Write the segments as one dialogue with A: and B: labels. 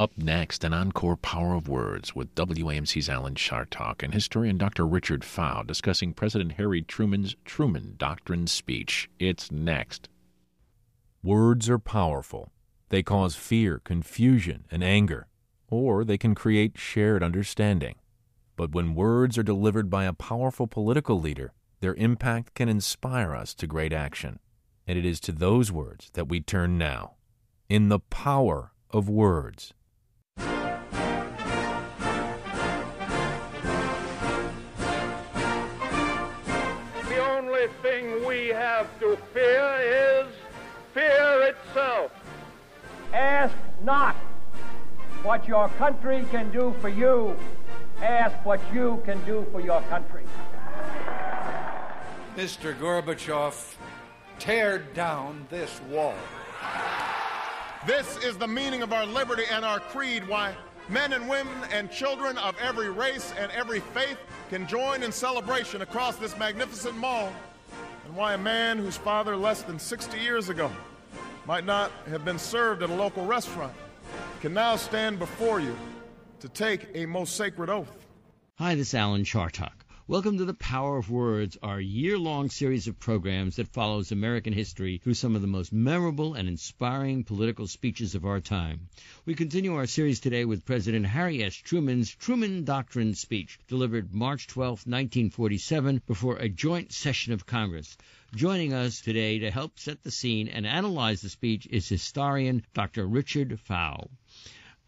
A: Up next, an encore Power of Words with WAMC's Alan Chartock and historian Dr. Richard Pfau discussing President Harry Truman's Truman Doctrine speech. It's next.
B: Words are powerful. They cause fear, confusion, and anger, or they can create shared understanding. But when words are delivered by a powerful political leader, their impact can inspire us to great action. And it is to those words that we turn now. In the power of words.
C: Fear is fear itself.
D: Ask not what your country can do for you ask what you can do for your country.
E: Mr. Gorbachev, tear down this wall.
F: This is the meaning of our liberty and our creed, why men and women and children of every race and every faith can join in celebration across this magnificent mall, and why a man whose father less than 60 years ago might not have been served at a local restaurant can now stand before you to take a most sacred oath.
G: Hi, this is Alan Chartock. Welcome to The Power of Words, our year long series of programs that follows American history through some of the most memorable and inspiring political speeches of our time. We continue our series today with President Harry S. Truman's Truman Doctrine speech, delivered March 12, 1947, before a joint session of Congress. Joining us today to help set the scene and analyze the speech is historian Dr. Richard Pfau.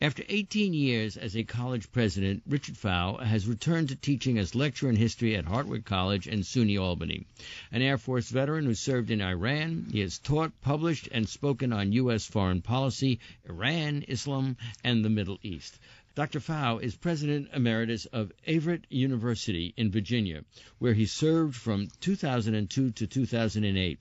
G: After 18 years as a college president, Richard Pfau has returned to teaching as lecturer in history at Hartwick College and SUNY Albany. An Air Force veteran who served in Iran, he has taught, published, and spoken on U.S. foreign policy, Iran, Islam, and the Middle East. Dr. Pfau is president emeritus of Averett University in Virginia, where he served from 2002 to 2008.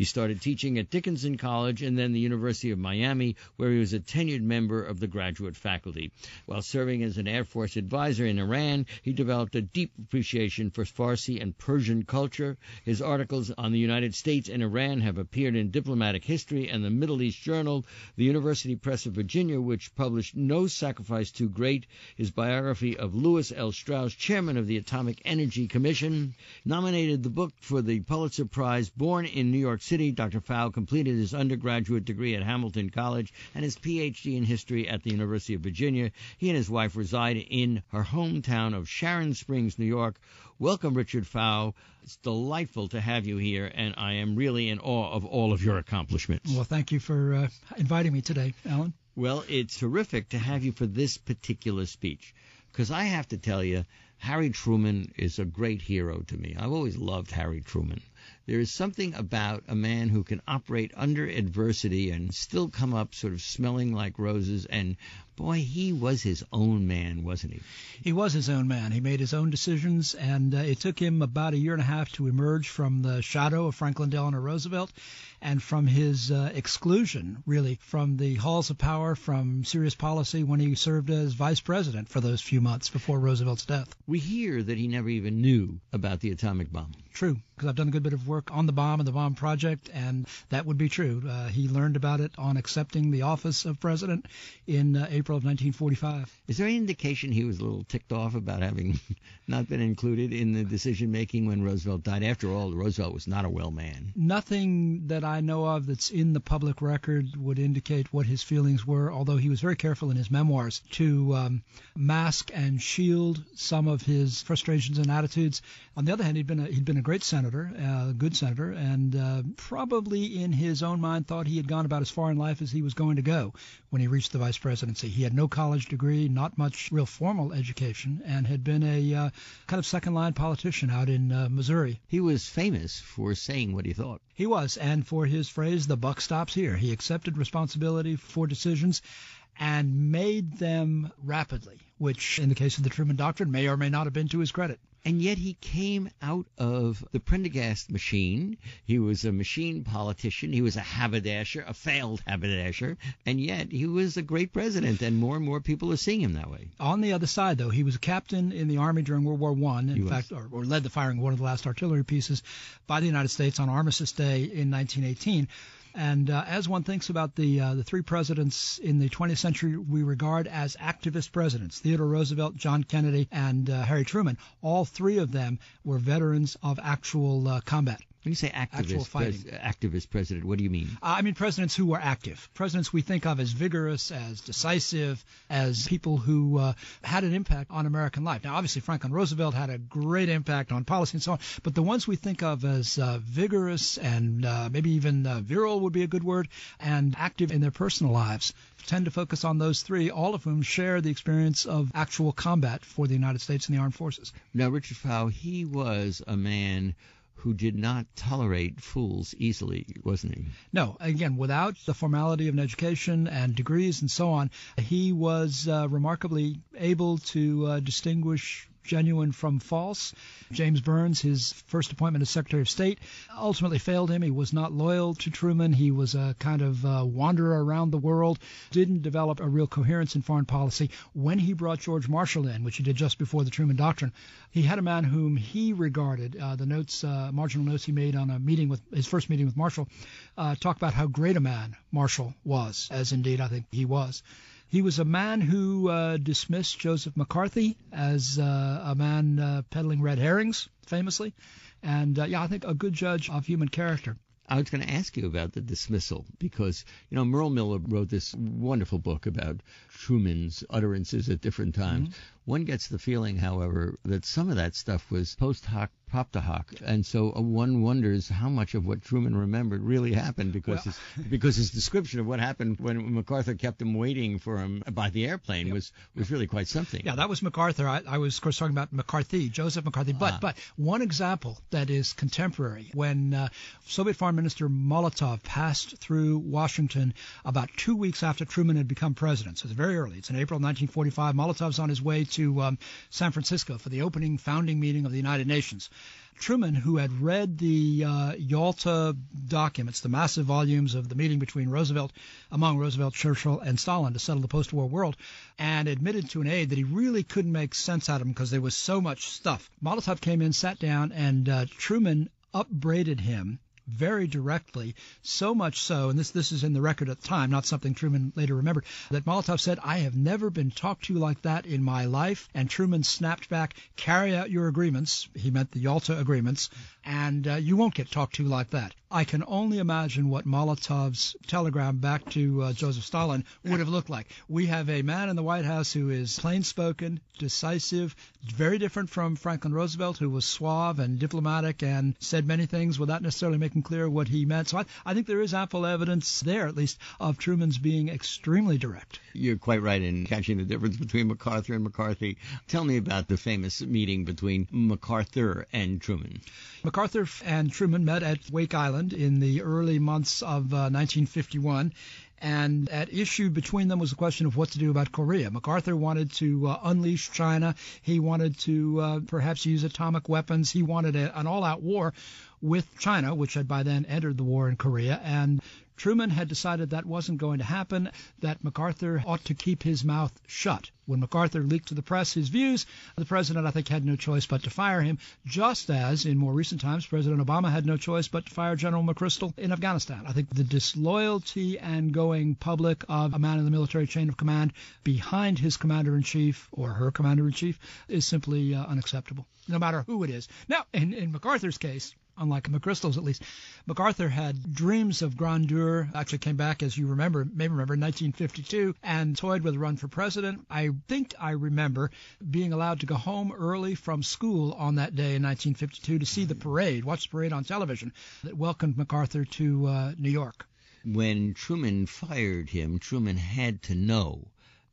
G: He started teaching at Dickinson College and then the University of Miami, where he was a tenured member of the graduate faculty. While serving as an Air Force advisor in Iran, he developed a deep appreciation for Farsi and Persian culture. His articles on the United States and Iran have appeared in Diplomatic History and the Middle East Journal, the University Press of Virginia, which published No Sacrifice Too Great, his biography of Lewis L. Strauss, chairman of the Atomic Energy Commission, nominated the book for the Pulitzer Prize, Born in New York City. Dr. Pfau completed his undergraduate degree at Hamilton College and his PhD in history at the University of Virginia. He and his wife reside in her hometown of Sharon Springs, New York. Welcome, Richard Pfau. It's delightful to have you here, and I am really in awe of all of your accomplishments.
H: Well, thank you for uh, inviting me today, Alan.
G: Well, it's terrific to have you for this particular speech because I have to tell you, Harry Truman is a great hero to me. I've always loved Harry Truman. There is something about a man who can operate under adversity and still come up sort of smelling like roses. And boy, he was his own man, wasn't he?
H: He was his own man. He made his own decisions, and uh, it took him about a year and a half to emerge from the shadow of Franklin Delano Roosevelt and from his uh, exclusion, really, from the halls of power, from serious policy when he served as vice president for those few months before Roosevelt's death.
G: We hear that he never even knew about the atomic bomb.
H: True, because I've done a good bit of work on the bomb and the bomb project, and that would be true. Uh, he learned about it on accepting the office of president in uh, April of 1945.
G: Is there any indication he was a little ticked off about having not been included in the decision making when Roosevelt died? After all, Roosevelt was not a well man.
H: Nothing that I know of that's in the public record would indicate what his feelings were, although he was very careful in his memoirs to um, mask and shield some of his frustrations and attitudes. On the other hand, he'd been a, he'd been a great senator, a good senator, and uh, probably in his own mind thought he had gone about as far in life as he was going to go when he reached the vice presidency. He had no college degree, not much real formal education, and had been a uh, kind of second line politician out in uh, Missouri.
G: He was famous for saying what he thought.
H: He was, and for his phrase, the buck stops here. He accepted responsibility for decisions and made them rapidly, which in the case of the Truman Doctrine may or may not have been to his credit
G: and yet he came out of the Pendergast machine. He was a machine politician. He was a haberdasher, a failed haberdasher, and yet he was a great president, and more and more people are seeing him that way.
H: On the other side, though, he was a captain in the Army during World War One. In fact, or, or, led the firing of one of the last artillery pieces by the United States on Armistice Day in 1918 And uh, as one thinks about the uh, the three presidents in the 20th century we regard as activist presidents, Theodore Roosevelt, John Kennedy, and uh, Harry Truman, all three of them were veterans of actual uh, combat.
G: When you say activist, pres- activist president, what do you mean?
H: Uh, I mean presidents who were active. Presidents we think of as vigorous, as decisive, as people who uh, had an impact on American life. Now, obviously, Franklin Roosevelt had a great impact on policy and so on, but the ones we think of as uh, vigorous and uh, maybe even uh, virile would be a good word, and active in their personal lives tend to focus on those three, all of whom share the experience of actual combat for the United States and the armed forces.
G: Now, Richard Pfau, he was a man who did not tolerate fools easily, wasn't he?
H: No, again, without the formality of an education and degrees and so on, he was uh, remarkably able to uh, distinguish genuine from false. James Byrnes, his first appointment as Secretary of State, ultimately failed him. He was not loyal to Truman. He was a kind of uh, wanderer around the world, didn't develop a real coherence in foreign policy. When he brought George Marshall in, which he did just before the Truman Doctrine, he had a man whom he regarded, uh, the notes, uh, marginal notes he made on a meeting with his first meeting with Marshall, uh, talk about how great a man Marshall was, as indeed I think he was. He was a man who uh, dismissed Joseph McCarthy as uh, a man uh, peddling red herrings, famously. And uh, yeah, I think a good judge of human character.
G: I was going to ask you about the dismissal because, you know, Merle Miller wrote this wonderful book about Truman's utterances at different times. Mm-hmm. One gets the feeling, however, that some of that stuff was post hoc hoc, and so uh, one wonders how much of what Truman remembered really happened because well, his, because his description of what happened when MacArthur kept him waiting for him by the airplane yep. was was really quite something.
H: Yeah, that was MacArthur. I, I was of course talking about McCarthy, Joseph McCarthy. But ah. but one example that is contemporary when uh, Soviet Foreign Minister Molotov passed through Washington about two weeks after Truman had become president. So it's very early. It's in April 1945. Molotov's on his way to um, San Francisco for the opening founding meeting of the United Nations. Truman, who had read the uh, Yalta documents, the massive volumes of the meeting between Roosevelt, among Roosevelt, Churchill, and Stalin to settle the post-war world, and admitted to an aide that he really couldn't make sense out of them because there was so much stuff. Molotov came in, sat down, and uh, Truman upbraided him very directly, so much so, and this this is in the record at the time, not something Truman later remembered, that Molotov said, "I have never been talked to like that in my life," and Truman snapped back, "Carry out your agreements." He meant the Yalta agreements, and uh, you won't get talked to like that. I can only imagine what Molotov's telegram back to uh, Joseph Stalin would have looked like. We have a man in the White House who is plain spoken, decisive, very different from Franklin Roosevelt, who was suave and diplomatic and said many things without necessarily making clear what he meant. So I, I think there is ample evidence there, at least, of Truman's being extremely direct.
G: You're quite right in catching the difference between MacArthur and McCarthy. Tell me about the famous meeting between MacArthur and Truman.
H: MacArthur and Truman met at Wake Island in the early months of uh, 1951. And at issue between them was the question of what to do about Korea. MacArthur wanted to uh, unleash China. He wanted to uh, perhaps use atomic weapons. He wanted a, an all out war with China, which had by then entered the war in Korea. And Truman had decided that wasn't going to happen, that MacArthur ought to keep his mouth shut. When MacArthur leaked to the press his views, the president, I think, had no choice but to fire him, just as in more recent times, President Obama had no choice but to fire General McChrystal in Afghanistan. I think the disloyalty and going public of a man in the military chain of command behind his commander in chief or her commander in chief is simply uh, unacceptable, no matter who it is. Now, in, in MacArthur's case, unlike McChrystal's at least. MacArthur had dreams of grandeur, actually came back, as you remember, may remember, in 1952, and toyed with a run for president. I think I remember being allowed to go home early from school on that day in 1952 to see the parade, watch the parade on television that welcomed MacArthur to uh, New York.
G: When Truman fired him, Truman had to know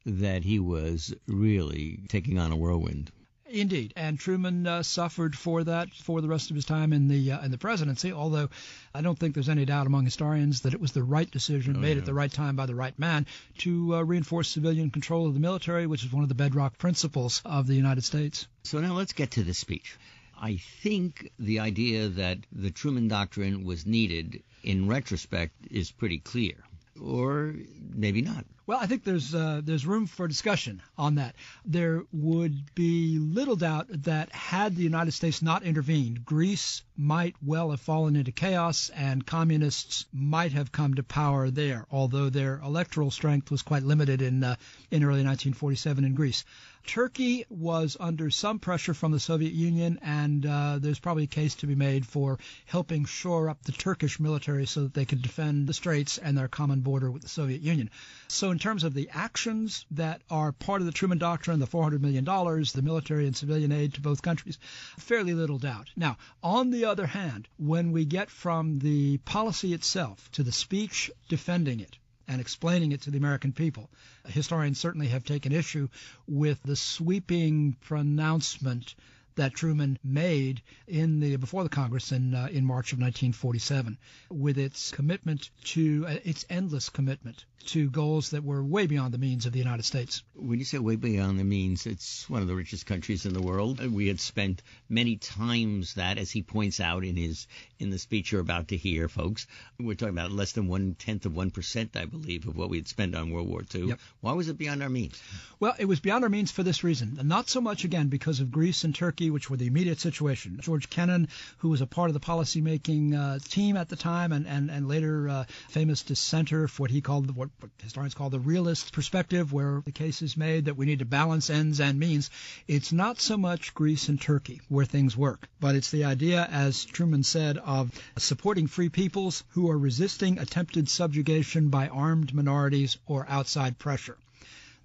G: that he was really taking on a whirlwind.
H: Indeed, and Truman uh, suffered for that for the rest of his time in the uh, in the presidency. Although I don't think there's any doubt among historians that it was the right decision, oh, made yeah. at the right time by the right man, to uh, reinforce civilian control of the military, which is one of the bedrock principles of the United States.
G: So now let's get to the speech. I think the idea that the Truman Doctrine was needed in retrospect is pretty clear, or maybe not.
H: Well, I think there's uh, there's room for discussion on that. There would be little doubt that had the United States not intervened, Greece might well have fallen into chaos, and communists might have come to power there. Although their electoral strength was quite limited in uh, in early 1947 in Greece. Turkey was under some pressure from the Soviet Union, and uh, there's probably a case to be made for helping shore up the Turkish military so that they could defend the Straits and their common border with the Soviet Union. So, in terms of the actions that are part of the Truman Doctrine, the $400 million, the military and civilian aid to both countries, fairly little doubt. Now, on the other hand, when we get from the policy itself to the speech defending it, and explaining it to the American people. Historians certainly have taken issue with the sweeping pronouncement that Truman made in the before the Congress in uh, in March of 1947, with its commitment to uh, its endless commitment to goals that were way beyond the means of the United States.
G: When you say way beyond the means, it's one of the richest countries in the world. We had spent many times that, as he points out in his in the speech you're about to hear, folks. We're talking about less than one tenth of one percent, I believe, of what we had spent on World War II.
H: Yep.
G: Why was it beyond our means?
H: Well, it was beyond our means for this reason. and Not so much again because of Greece and Turkey, which were the immediate situation. George Kennan, who was a part of the policymaking uh, team at the time, and and and later uh, famous dissenter for what he called what what historians call the realist perspective, where the case is made that we need to balance ends and means. It's not so much Greece and Turkey where things work, but it's the idea, as Truman said, of supporting free peoples who are resisting attempted subjugation by armed minorities or outside pressure.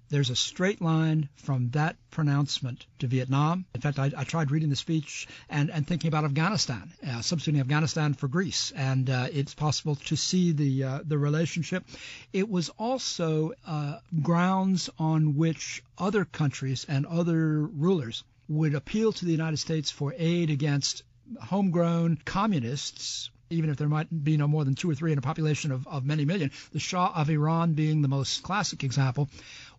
H: There's a straight line from that pronouncement to Vietnam. In fact, I, I tried reading the speech and, and thinking about Afghanistan, uh, substituting Afghanistan for Greece, and uh, it's possible to see the uh, the relationship. It was also uh, grounds on which other countries and other rulers would appeal to the United States for aid against homegrown communists even if there might be no more than two or three in a population of, of many million, the Shah of Iran being the most classic example.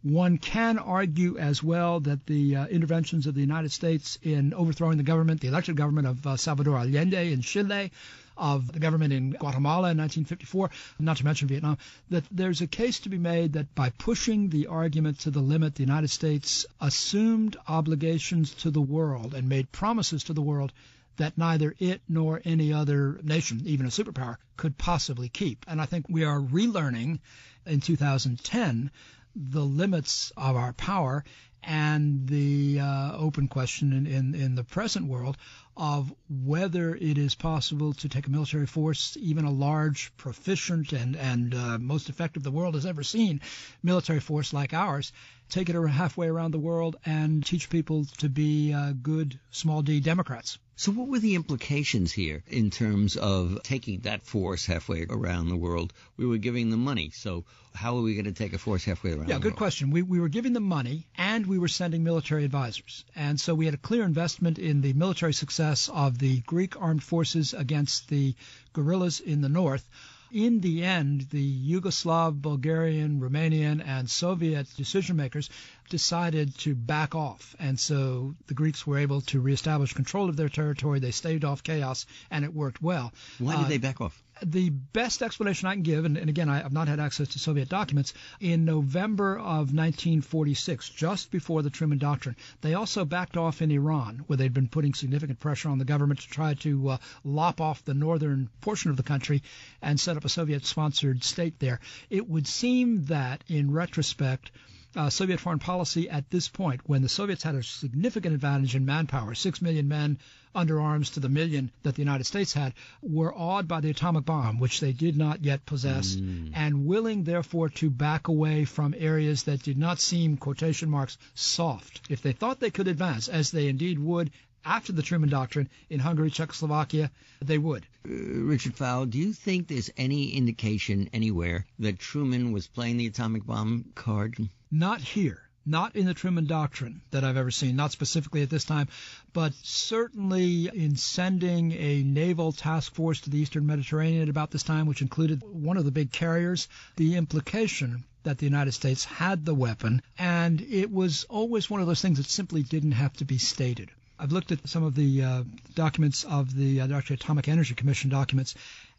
H: One can argue as well that the uh, interventions of the United States in overthrowing the government, the elected government of uh, Salvador Allende in Chile, of the government in Guatemala in 1954, not to mention Vietnam, that there's a case to be made that by pushing the argument to the limit, the United States assumed obligations to the world and made promises to the world that neither it nor any other nation, even a superpower, could possibly keep. And I think we are relearning in 2010 the limits of our power and the uh, open question in, in, in, the present world of whether it is possible to take a military force, even a large, proficient, and, and uh, most effective the world has ever seen military force like ours, take it halfway around the world and teach people to be uh, good, small d Democrats.
G: So, what were the implications here in terms of taking that force halfway around the world? We were giving them money. So, how are we going to take a force halfway around
H: yeah,
G: the
H: good
G: world?
H: question. We, we were giving them money and we were sending military advisors. And so we had a clear investment in the military success of the Greek armed forces against the guerrillas in the north in the end, the Yugoslav, Bulgarian, Romanian, and Soviet decision makers decided to back off. And so the Greeks were able to reestablish control of their territory. They staved off chaos, and it worked well.
G: Why did uh, they back off?
H: the best explanation I can give, and, and again, I have not had access to Soviet documents, in November of 1946, just before the Truman Doctrine, they also backed off in Iran, where they'd been putting significant pressure on the government to try to uh, lop off the northern portion of the country and set up a Soviet sponsored state there. It would seem that, in retrospect, uh, Soviet foreign policy at this point, when the Soviets had a significant advantage in manpower, six million men under arms to the million that the United States had, were awed by the atomic bomb, which they did not yet possess, mm. and willing, therefore, to back away from areas that did not seem, quotation marks, soft. If they thought they could advance, as they indeed would after the Truman Doctrine in Hungary, Czechoslovakia, they would.
G: Uh, Richard Pfau, do you think there's any indication anywhere that Truman was playing the atomic bomb card?
H: Not here. Not in the Truman Doctrine that I've ever seen, not specifically at this time, but certainly in sending a naval task force to the Eastern Mediterranean at about this time, which included one of the big carriers, the implication that the United States had the weapon, and it was always one of those things that simply didn't have to be stated. I've looked at some of the uh, documents of the uh, Atomic Energy Commission documents,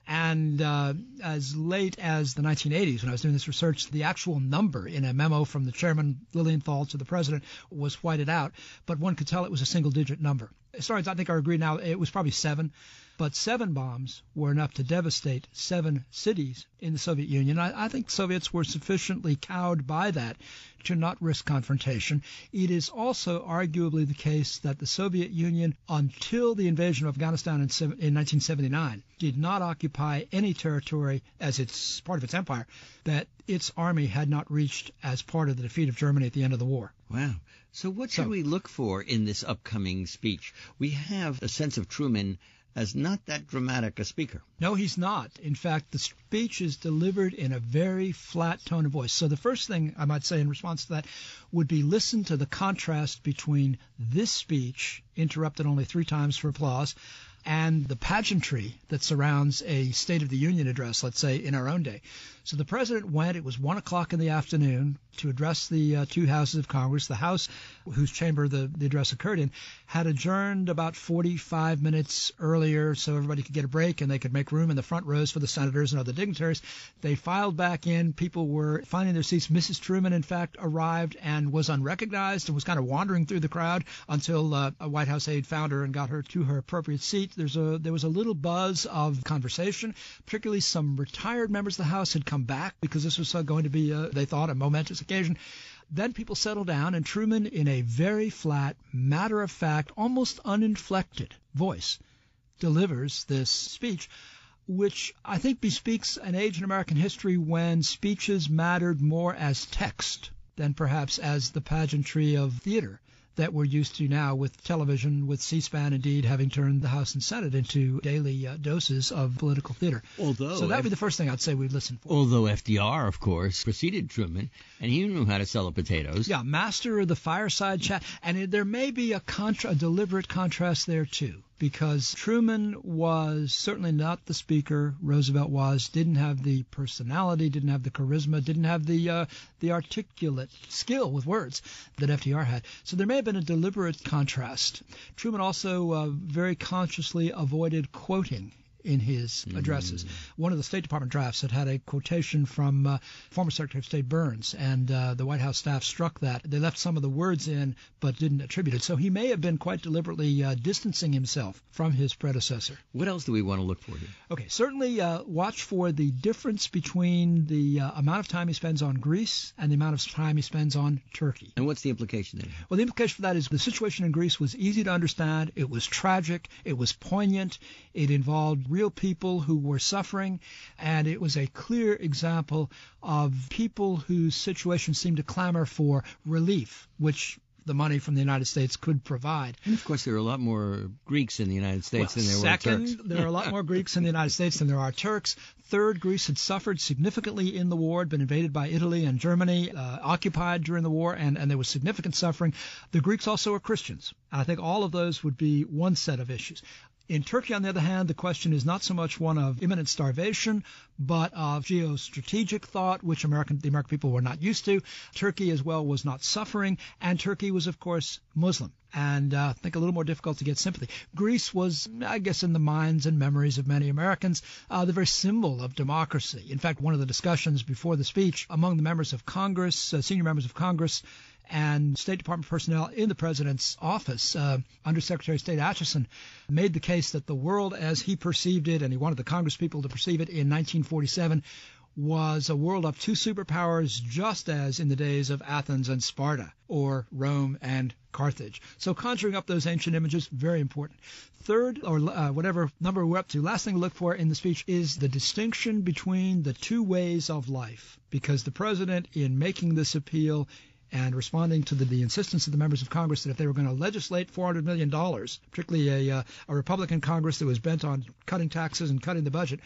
H: And uh, as late as the 1980s, when I was doing this research, the actual number in a memo from the chairman Lilienthal to the president was whited out, but one could tell it was a single digit number. Historians, I think, are agreed now it was probably seven. But seven bombs were enough to devastate seven cities in the Soviet Union. I, I think Soviets were sufficiently cowed by that to not risk confrontation. It is also arguably the case that the Soviet Union, until the invasion of Afghanistan in, in 1979, did not occupy any territory as its part of its empire that its army had not reached as part of the defeat of Germany at the end of the war.
G: Wow. So what should so, we look for in this upcoming speech? We have a sense of Truman as not that dramatic a speaker.
H: No, he's not. In fact, the speech is delivered in a very flat tone of voice. So the first thing I might say in response to that would be listen to the contrast between this speech, interrupted only three times for applause, and the pageantry that surrounds a State of the Union address, let's say, in our own day. So the president went, it was 1 o'clock in the afternoon, to address the uh, two houses of Congress. The House, whose chamber the, the address occurred in, had adjourned about 45 minutes earlier so everybody could get a break and they could make room in the front rows for the senators and other dignitaries. They filed back in. People were finding their seats. Mrs. Truman, in fact, arrived and was unrecognized and was kind of wandering through the crowd until uh, a White House aide found her and got her to her appropriate seat. There's a there was a little buzz of conversation, particularly some retired members of the House had come back because this was uh, going to be, uh, they thought, a momentous occasion. Then people settled down, and Truman, in a very flat, matter of fact, almost uninflected voice, delivers this speech, which I think bespeaks an age in American history when speeches mattered more as text than perhaps as the pageantry of theater that we're used to now with television, with C-SPAN indeed having turned the House and Senate into daily uh, doses of political theater.
G: Although,
H: so that would be the first thing I'd say we'd listen for.
G: Although FDR, of course, preceded Truman, and he knew how to sell the potatoes.
H: Yeah, master of the fireside chat, and it, there may be a, contra- a deliberate contrast there too because Truman was certainly not the speaker Roosevelt was, didn't have the personality, didn't have the charisma, didn't have the uh, the articulate skill with words that FDR had. So there may have been a deliberate contrast. Truman also uh, very consciously avoided quoting in his addresses. Mm. One of the State Department drafts had had a quotation from uh, former Secretary of State Byrnes, and uh, the White House staff struck that. They left some of the words in, but didn't attribute it. So he may have been quite deliberately uh, distancing himself from his predecessor.
G: What else do we want to look for here?
H: Okay, certainly uh, watch for the difference between the uh, amount of time he spends on Greece and the amount of time he spends on Turkey.
G: And what's the implication there?
H: Well, the implication for that is the situation in Greece was easy to understand. It was tragic. It was poignant. It involved real people who were suffering, and it was a clear example of people whose situation seemed to clamor for relief, which the money from the United States could provide.
G: And of course, there are a lot more Greeks in the United States
H: well,
G: than there
H: second,
G: were Turks.
H: Second, there are a lot more Greeks in the United States than there are Turks. Third, Greece had suffered significantly in the war, had been invaded by Italy and Germany, uh, occupied during the war, and, and there was significant suffering. The Greeks also are Christians. I think all of those would be one set of issues. In Turkey, on the other hand, the question is not so much one of imminent starvation, but of geostrategic thought, which American, the American people were not used to. Turkey, as well, was not suffering, and Turkey was, of course, Muslim, and uh, I think a little more difficult to get sympathy. Greece was, I guess, in the minds and memories of many Americans, uh, the very symbol of democracy. In fact, one of the discussions before the speech among the members of Congress, uh, senior members of Congress, and State Department personnel in the president's office, uh, Under Secretary of State Acheson, made the case that the world as he perceived it, and he wanted the Congress people to perceive it in 1947, was a world of two superpowers, just as in the days of Athens and Sparta, or Rome and Carthage. So conjuring up those ancient images, very important. Third, or uh, whatever number we're up to, last thing to look for in the speech is the distinction between the two ways of life. Because the president, in making this appeal, and responding to the, the, insistence of the members of Congress that if they were going to legislate $400 million, particularly a, uh, a Republican Congress that was bent on cutting taxes and cutting the budget,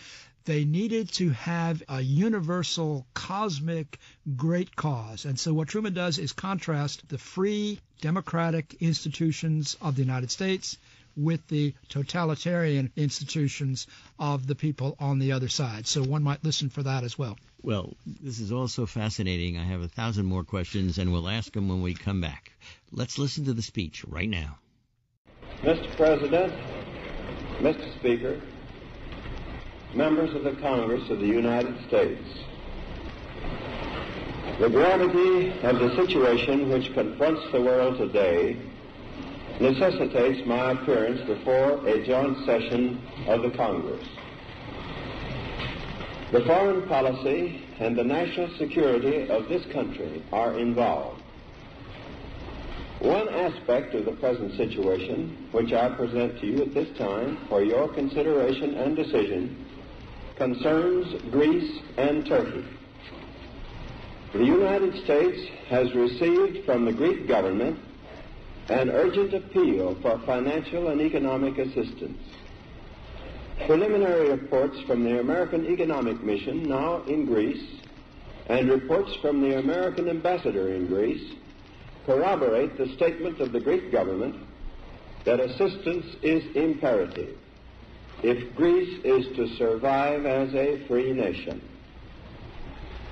H: they needed to have a universal, cosmic, great cause. And so what Truman does is contrast the free, democratic institutions of the United States with the totalitarian institutions of the people on the other side. So one might listen for that as well.
G: Well, this is also fascinating. I have a thousand more questions, and we'll ask them when we come back. Let's listen to the speech right now.
I: Mr. President, Mr. Speaker, members of the Congress of the United States. The gravity of the situation which confronts the world today necessitates my appearance before a joint session of the Congress. The foreign policy and the national security of this country are involved. One aspect of the present situation, which I present to you at this time for your consideration and decision, concerns Greece and Turkey. The United States has received from the Greek government an urgent appeal for financial and economic assistance. Preliminary reports from the American Economic Mission now in Greece and reports from the American ambassador in Greece corroborate the statement of the Greek government that assistance is imperative if Greece is to survive as a free nation.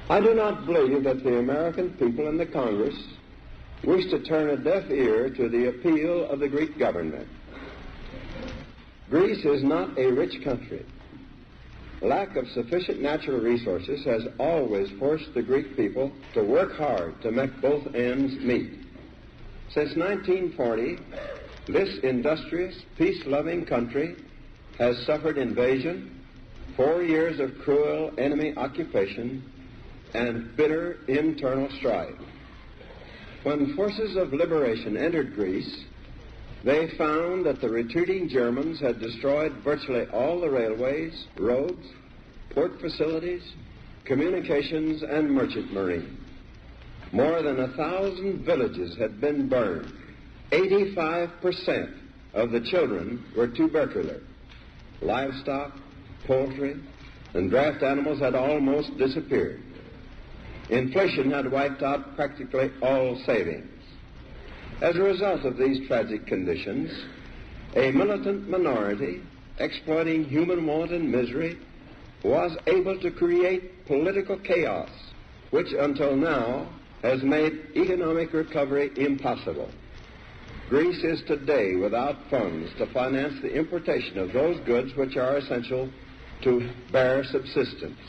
I: I do not believe that the American people and the Congress wish to turn a deaf ear to the appeal of the Greek government. Greece is not a rich country. Lack of sufficient natural resources has always forced the Greek people to work hard to make both ends meet. Since 1940, this industrious, peace-loving country has suffered invasion, four years of cruel enemy occupation, and bitter internal strife. When forces of liberation entered Greece, they found that the retreating Germans had destroyed virtually all the railways, roads, port facilities, communications, and merchant marine. More than a thousand villages had been burned. 85% of the children were tubercular. Livestock, poultry, and draft animals had almost disappeared. Inflation had wiped out practically all savings. As a result of these tragic conditions, a militant minority, exploiting human want and misery, was able to create political chaos, which until now has made economic recovery impossible. Greece is today without funds to finance the importation of those goods which are essential to bare subsistence.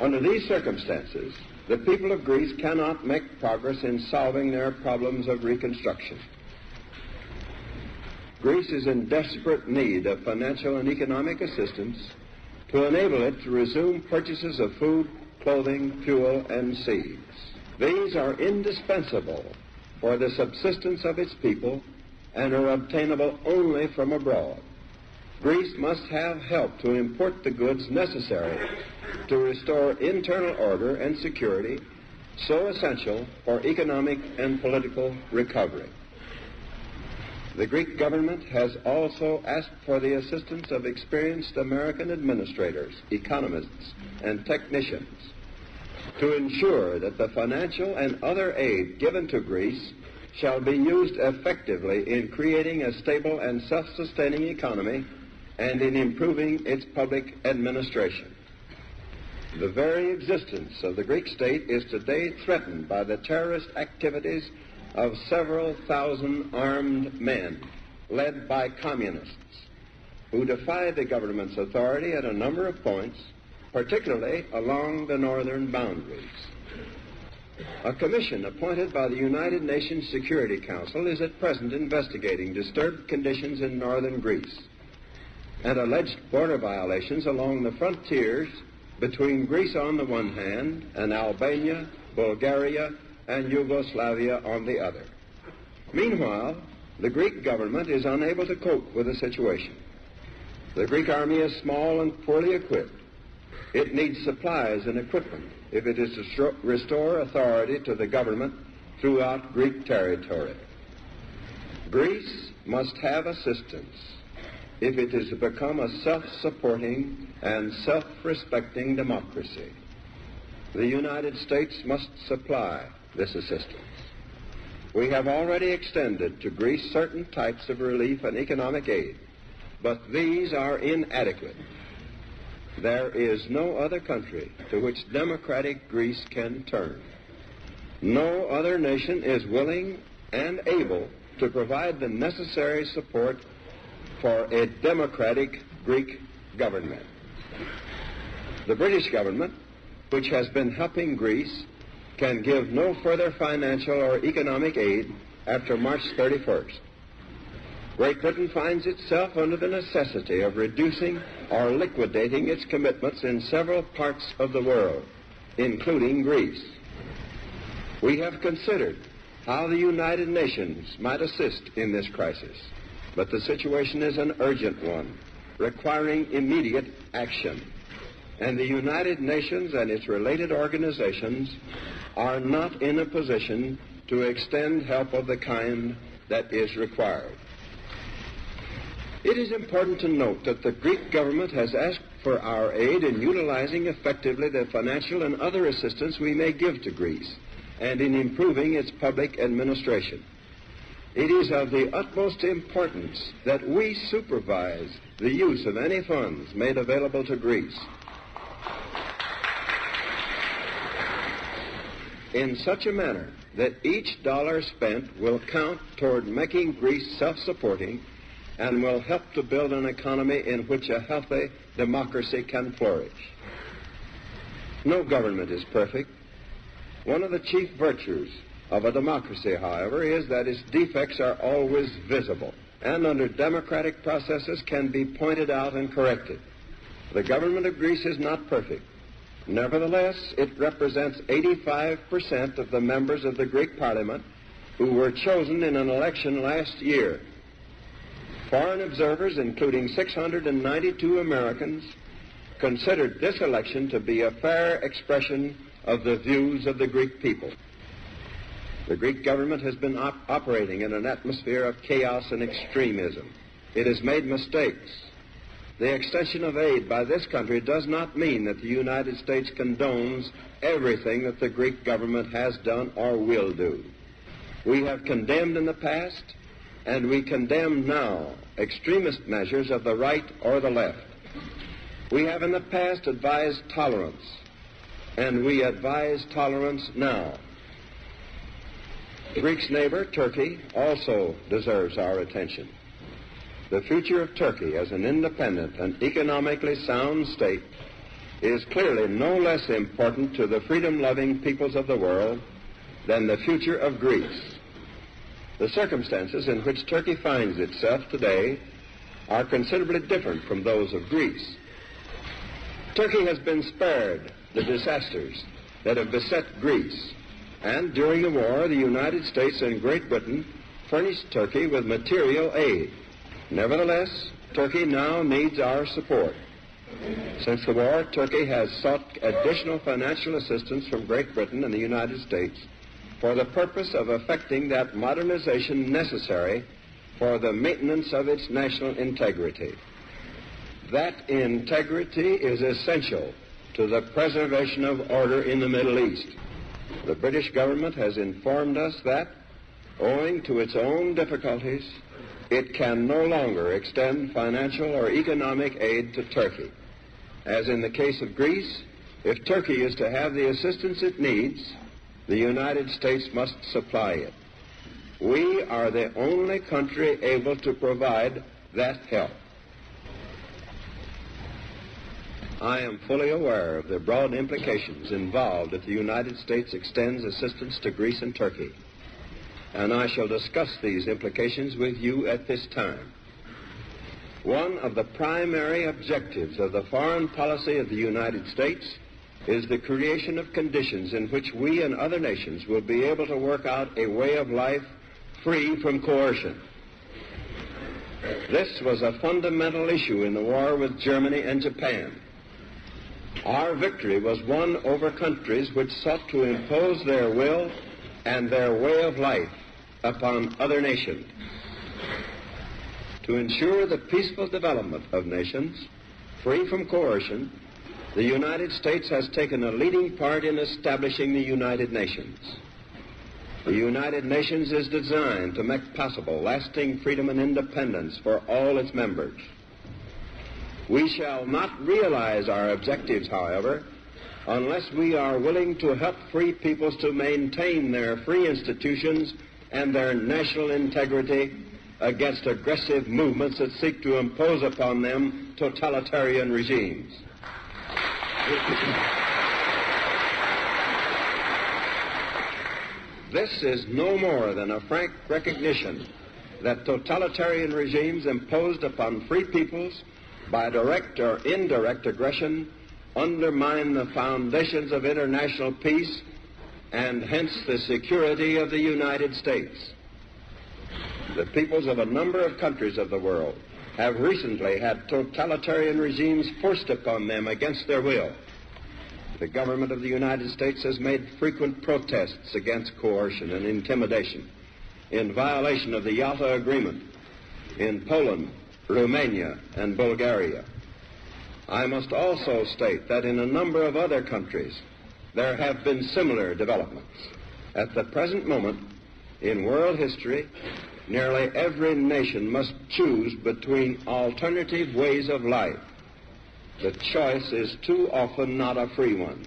I: Under these circumstances, the people of Greece cannot make progress in solving their problems of reconstruction. Greece is in desperate need of financial and economic assistance to enable it to resume purchases of food, clothing, fuel, and seeds. These are indispensable for the subsistence of its people and are obtainable only from abroad. Greece must have help to import the goods necessary to restore internal order and security so essential for economic and political recovery. The Greek government has also asked for the assistance of experienced American administrators, economists, and technicians to ensure that the financial and other aid given to Greece shall be used effectively in creating a stable and self-sustaining economy and in improving its public administration. The very existence of the Greek state is today threatened by the terrorist activities of several thousand armed men led by communists who defy the government's authority at a number of points particularly along the northern boundaries. A commission appointed by the United Nations Security Council is at present investigating disturbed conditions in northern Greece and alleged border violations along the frontiers between Greece on the one hand and Albania, Bulgaria, and Yugoslavia on the other. Meanwhile, the Greek government is unable to cope with the situation. The Greek army is small and poorly equipped it needs supplies and equipment if it is to restore authority to the government throughout Greek territory. Greece must have assistance if it is to become a self-supporting and self-respecting democracy. The United States must supply this assistance. We have already extended to Greece certain types of relief and economic aid, but these are inadequate there is no other country to which democratic Greece can turn. No other nation is willing and able to provide the necessary support for a democratic Greek government. The British government, which has been helping Greece, can give no further financial or economic aid after March 31st. Great Britain finds itself under the necessity of reducing or liquidating its commitments in several parts of the world, including Greece. We have considered how the United Nations might assist in this crisis, but the situation is an urgent one, requiring immediate action. And the United Nations and its related organizations are not in a position to extend help of the kind that is required. It is important to note that the Greek government has asked for our aid in utilizing effectively the financial and other assistance we may give to Greece and in improving its public administration. It is of the utmost importance that we supervise the use of any funds made available to Greece. In such a manner that each dollar spent will count toward making Greece self-supporting and will help to build an economy in which a healthy democracy can flourish. No government is perfect. One of the chief virtues of a democracy, however, is that its defects are always visible and under democratic processes can be pointed out and corrected. The government of Greece is not perfect. Nevertheless, it represents 85% of the members of the Greek parliament who were chosen in an election last year Foreign observers, including 692 Americans, considered this election to be a fair expression of the views of the Greek people. The Greek government has been op- operating in an atmosphere of chaos and extremism. It has made mistakes. The extension of aid by this country does not mean that the United States condones everything that the Greek government has done or will do. We have condemned in the past and we condemn now extremist measures of the right or the left. We have in the past advised tolerance, and we advise tolerance now. Greek's neighbor, Turkey, also deserves our attention. The future of Turkey as an independent and economically sound state is clearly no less important to the freedom loving peoples of the world than the future of Greece. The circumstances in which Turkey finds itself today are considerably different from those of Greece. Turkey has been spared the disasters that have beset Greece, and during the war, the United States and Great Britain furnished Turkey with material aid. Nevertheless, Turkey now needs our support. Since the war, Turkey has sought additional financial assistance from Great Britain and the United States for the purpose of effecting that modernization necessary for the maintenance of its national integrity. That integrity is essential to the preservation of order in the Middle East. The British government has informed us that, owing to its own difficulties, it can no longer extend financial or economic aid to Turkey. As in the case of Greece, if Turkey is to have the assistance it needs, the United States must supply it. We are the only country able to provide that help. I am fully aware of the broad implications involved if the United States extends assistance to Greece and Turkey, and I shall discuss these implications with you at this time. One of the primary objectives of the foreign policy of the United States is the creation of conditions in which we and other nations will be able to work out a way of life free from coercion. This was a fundamental issue in the war with Germany and Japan. Our victory was won over countries which sought to impose their will and their way of life upon other nations. To ensure the peaceful development of nations, free from coercion, the United States has taken a leading part in establishing the United Nations. The United Nations is designed to make possible lasting freedom and independence for all its members. We shall not realize our objectives, however, unless we are willing to help free peoples to maintain their free institutions and their national integrity against aggressive movements that seek to impose upon them totalitarian regimes. This is no more than a frank recognition that totalitarian regimes imposed upon free peoples by direct or indirect aggression undermine the foundations of international peace and hence the security of the United States. The peoples of a number of countries of the world have recently had totalitarian regimes forced upon them against their will. The government of the United States has made frequent protests against coercion and intimidation in violation of the Yalta Agreement in Poland, Romania, and Bulgaria. I must also state that in a number of other countries there have been similar developments. At the present moment, in world history, nearly every nation must choose between alternative ways of life. The choice is too often not a free one.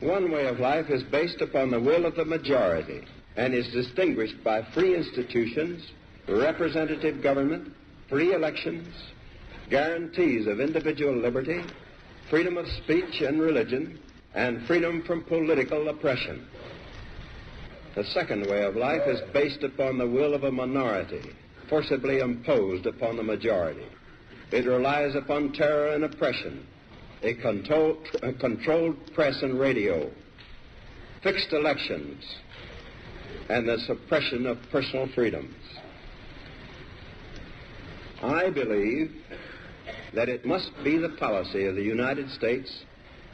I: One way of life is based upon the will of the majority and is distinguished by free institutions, representative government, free elections, guarantees of individual liberty, freedom of speech and religion, and freedom from political oppression. The second way of life is based upon the will of a minority, forcibly imposed upon the majority. It relies upon terror and oppression, a, control, a controlled press and radio, fixed elections, and the suppression of personal freedoms. I believe that it must be the policy of the United States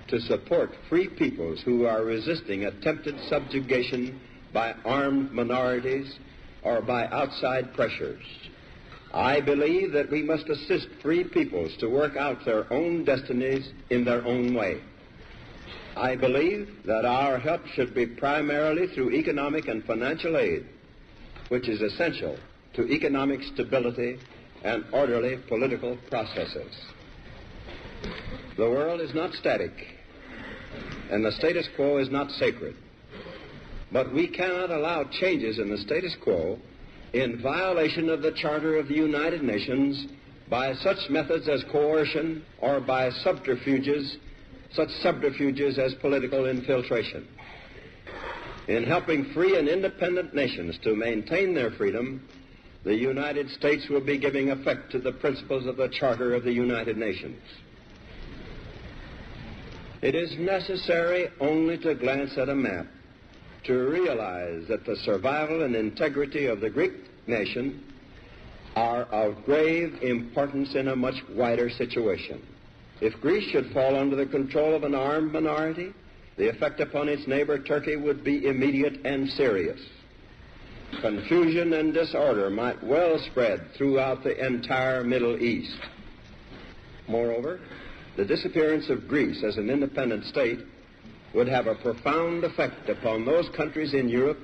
I: to support free peoples who are resisting attempted subjugation by armed minorities or by outside pressures. I believe that we must assist free peoples to work out their own destinies in their own way. I believe that our help should be primarily through economic and financial aid, which is essential to economic stability and orderly political processes. The world is not static, and the status quo is not sacred. But we cannot allow changes in the status quo in violation of the Charter of the United Nations by such methods as coercion or by subterfuges, such subterfuges as political infiltration. In helping free and independent nations to maintain their freedom, the United States will be giving effect to the principles of the Charter of the United Nations. It is necessary only to glance at a map to realize that the survival and integrity of the Greek nation are of grave importance in a much wider situation. If Greece should fall under the control of an armed minority, the effect upon its neighbor Turkey would be immediate and serious. Confusion and disorder might well spread throughout the entire Middle East. Moreover, the disappearance of Greece as an independent state would have a profound effect upon those countries in Europe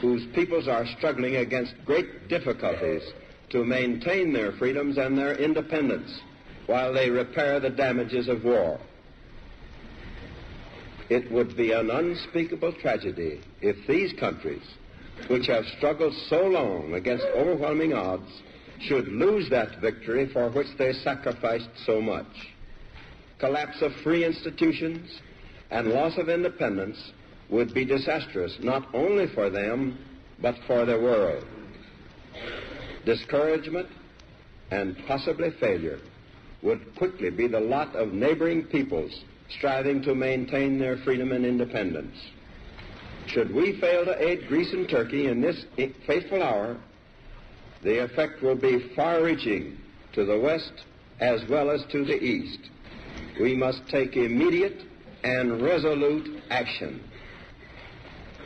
I: whose peoples are struggling against great difficulties to maintain their freedoms and their independence while they repair the damages of war. It would be an unspeakable tragedy if these countries, which have struggled so long against overwhelming odds, should lose that victory for which they sacrificed so much. Collapse of free institutions, and loss of independence would be disastrous not only for them, but for the world. Discouragement and possibly failure would quickly be the lot of neighboring peoples striving to maintain their freedom and independence. Should we fail to aid Greece and Turkey in this fateful hour, the effect will be far reaching to the west as well as to the east. We must take immediate and resolute action.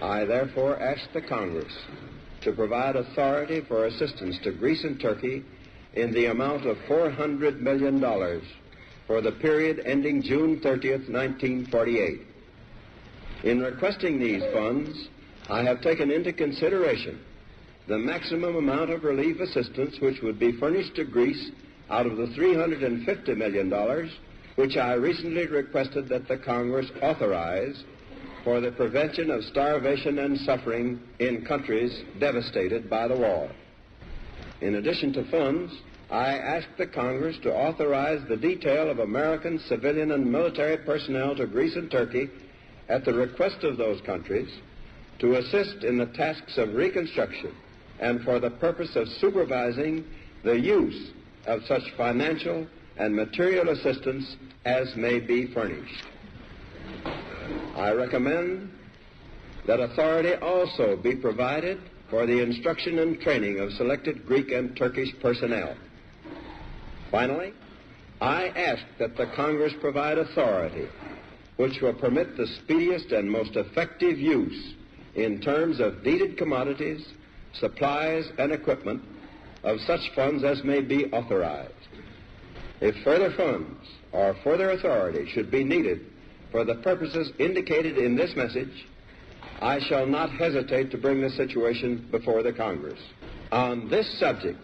I: I therefore ask the Congress to provide authority for assistance to Greece and Turkey in the amount of $400 million for the period ending June 30th, 1948. In requesting these funds, I have taken into consideration the maximum amount of relief assistance which would be furnished to Greece out of the $350 million which I recently requested that the Congress authorize for the prevention of starvation and suffering in countries devastated by the war. In addition to funds, I asked the Congress to authorize the detail of American civilian and military personnel to Greece and Turkey at the request of those countries to assist in the tasks of reconstruction and for the purpose of supervising the use of such financial and material assistance as may be furnished. I recommend that authority also be provided for the instruction and training of selected Greek and Turkish personnel. Finally, I ask that the Congress provide authority which will permit the speediest and most effective use in terms of needed commodities, supplies, and equipment of such funds as may be authorized. If further funds or further authority should be needed for the purposes indicated in this message, I shall not hesitate to bring the situation before the Congress. On this subject,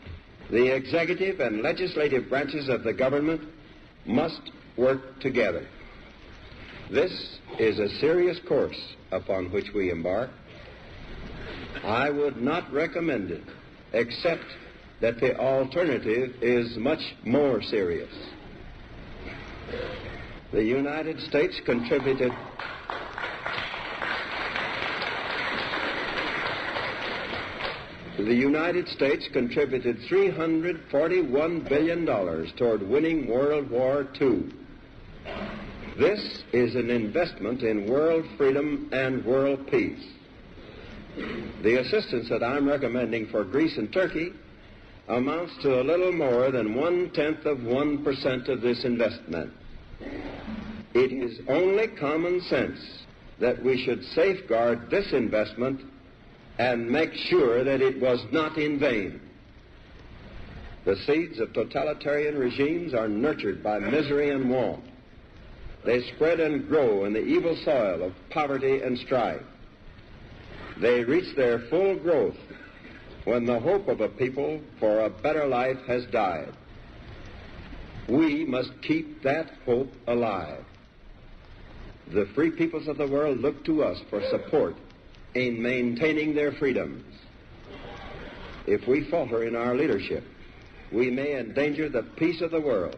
I: the executive and legislative branches of the government must work together. This is a serious course upon which we embark. I would not recommend it, except that the alternative is much more serious. The United States contributed the United States contributed $341 billion toward winning World War II. This is an investment in world freedom and world peace. The assistance that I'm recommending for Greece and Turkey amounts to a little more than one tenth of 1% of this investment. It is only common sense that we should safeguard this investment and make sure that it was not in vain. The seeds of totalitarian regimes are nurtured by misery and want. They spread and grow in the evil soil of poverty and strife. They reach their full growth when the hope of a people for a better life has died. We must keep that hope alive. The free peoples of the world look to us for support in maintaining their freedoms. If we falter in our leadership, we may endanger the peace of the world,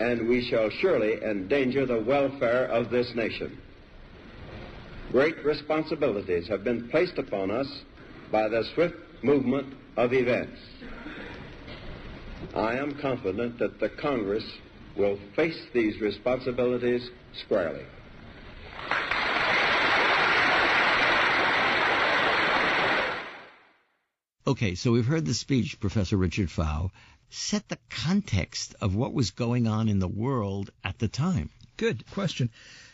I: and we shall surely endanger the welfare of this nation. Great responsibilities have been placed upon us by the swift movement of events. I am confident that the Congress will face these responsibilities squarely.
G: Okay, so we've heard the speech, Professor Richard Pfau. Set the context of what was going on in the world at the time.
H: Good question.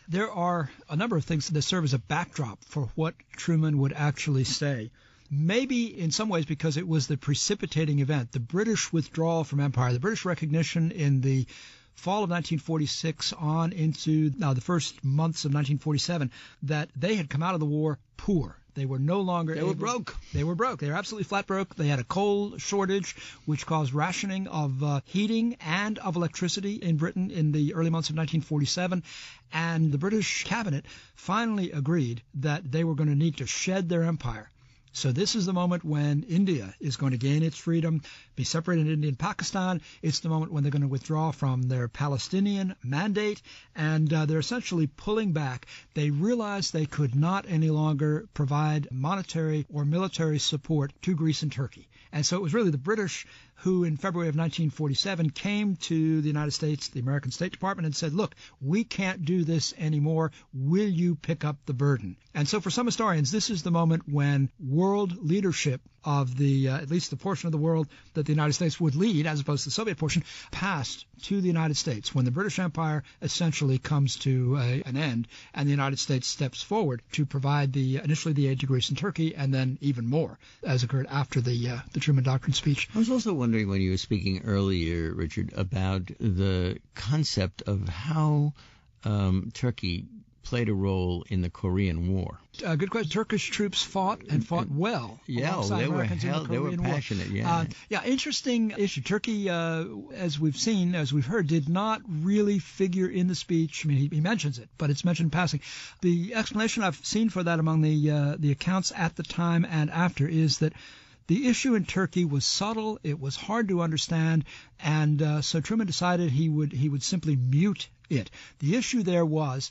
H: There are a number of things that serve as a backdrop for what Truman would actually say. Maybe in some ways because it was the precipitating event, the British withdrawal from empire, the British recognition in the fall of 1946 on into now the first months of 1947 that they had come out of the war poor. They were no longer.
G: They
H: able,
G: were broke.
H: They were broke. They were absolutely flat broke. They had a coal shortage, which caused rationing of uh, heating and of electricity in Britain in the early months of 1947. And the British cabinet finally agreed that they were going to need to shed their empire so this is the moment when India is going to gain its freedom, be separated India and Pakistan. It's the moment when they're going to withdraw from their Palestinian mandate, and uh, they're essentially pulling back. They realized they could not any longer provide monetary or military support to Greece and Turkey. And so it was really the British who, in February of 1947, came to the United States, the American State Department, and said, Look, we can't do this anymore. Will you pick up the burden? And so, for some historians, this is the moment when world leadership of the, uh, at least the portion of the world that the United States would lead, as opposed to the Soviet portion, passed to the United States, when the British Empire essentially comes to a, an end, and the United States steps forward to provide the initially the aid to Greece and Turkey, and then even more, as occurred after the uh, the Truman Doctrine speech.
G: I was also wondering when you were speaking earlier, Richard, about the concept of how um, Turkey played a role in the Korean War.
H: Uh, good question. Turkish troops fought and fought well.
G: Yeah, they were
H: in the
G: hell, they were
H: War.
G: passionate. Yeah,
H: Uh, yeah, interesting issue. Turkey, uh, as we've seen, as we've heard, did not really figure in the speech. I mean, he, he mentions it, but it's mentioned in passing. The explanation I've seen for that among the uh, the accounts at the time and after is that The issue in Turkey was subtle, it was hard to understand, and uh, so Truman decided he would he would simply mute it. The issue there was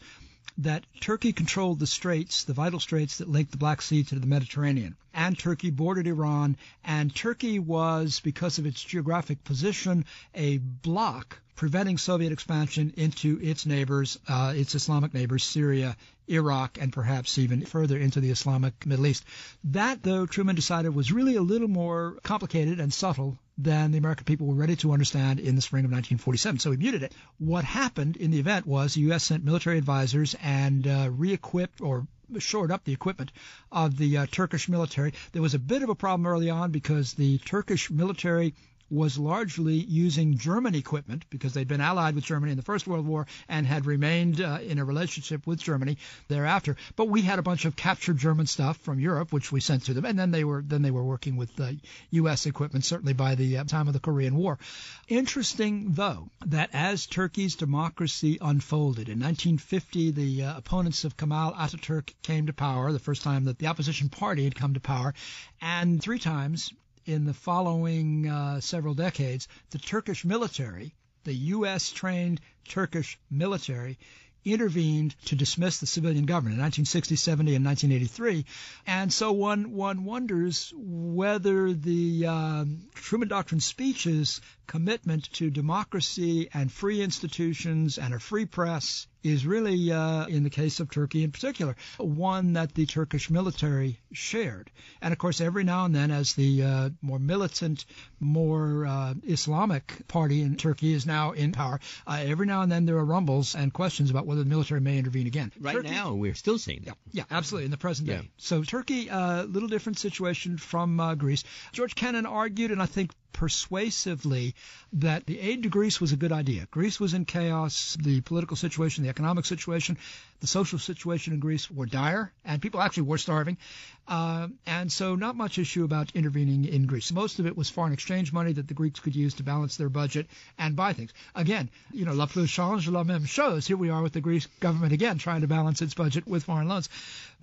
H: that Turkey controlled the straits, the vital straits that link the Black Sea to the Mediterranean. And Turkey bordered Iran, and Turkey was, because of its geographic position, a block preventing Soviet expansion into its neighbors, uh, its Islamic neighbors, Syria, Iraq, and perhaps even further into the Islamic Middle East. That, though, Truman decided was really a little more complicated and subtle than the American people were ready to understand in the spring of 1947. So he muted it. What happened in the event was the U.S. sent military advisors and uh, re-equipped or shored up the equipment of the uh, Turkish military. There was a bit of a problem early on because the Turkish military was largely using German equipment because they'd been allied with Germany in the First World War and had remained uh, in a relationship with Germany thereafter. But we had a bunch of captured German stuff from Europe, which we sent to them, and then they were then they were working with uh, U.S. equipment certainly by the uh, time of the Korean War. Interesting though that as Turkey's democracy unfolded in 1950, the uh, opponents of Kemal Ataturk came to power, the first time that the opposition party had come to power, and three times in the following uh, several decades, the Turkish military, the U.S. trained Turkish military, intervened to dismiss the civilian government in 1960, 70, and 1983. And so one one wonders whether the uh, Truman Doctrine speeches commitment to democracy and free institutions and a free press is really, uh, in the case of Turkey in particular, one that the Turkish military shared. And of course, every now and then, as the uh, more militant, more uh, Islamic party in Turkey is now in power, uh, every now and then there are rumbles and questions about whether the military may intervene again.
G: Right
H: Turkey,
G: now, we're still seeing that.
H: Yeah, yeah, absolutely, in the present
G: Yeah.
H: day. So Turkey, a uh, little different situation from uh, Greece. George Kennan argued, and I think persuasively that the aid to Greece was a good idea. Greece was in chaos. The political situation, the economic situation, the social situation in Greece were dire, and people actually were starving. Uh, and so, not much issue about intervening in Greece. Most of it was foreign exchange money that the Greeks could use to balance their budget and buy things. Again, you know, la plus change, la même chose. Here we are with the Greek government again trying to balance its budget with foreign loans.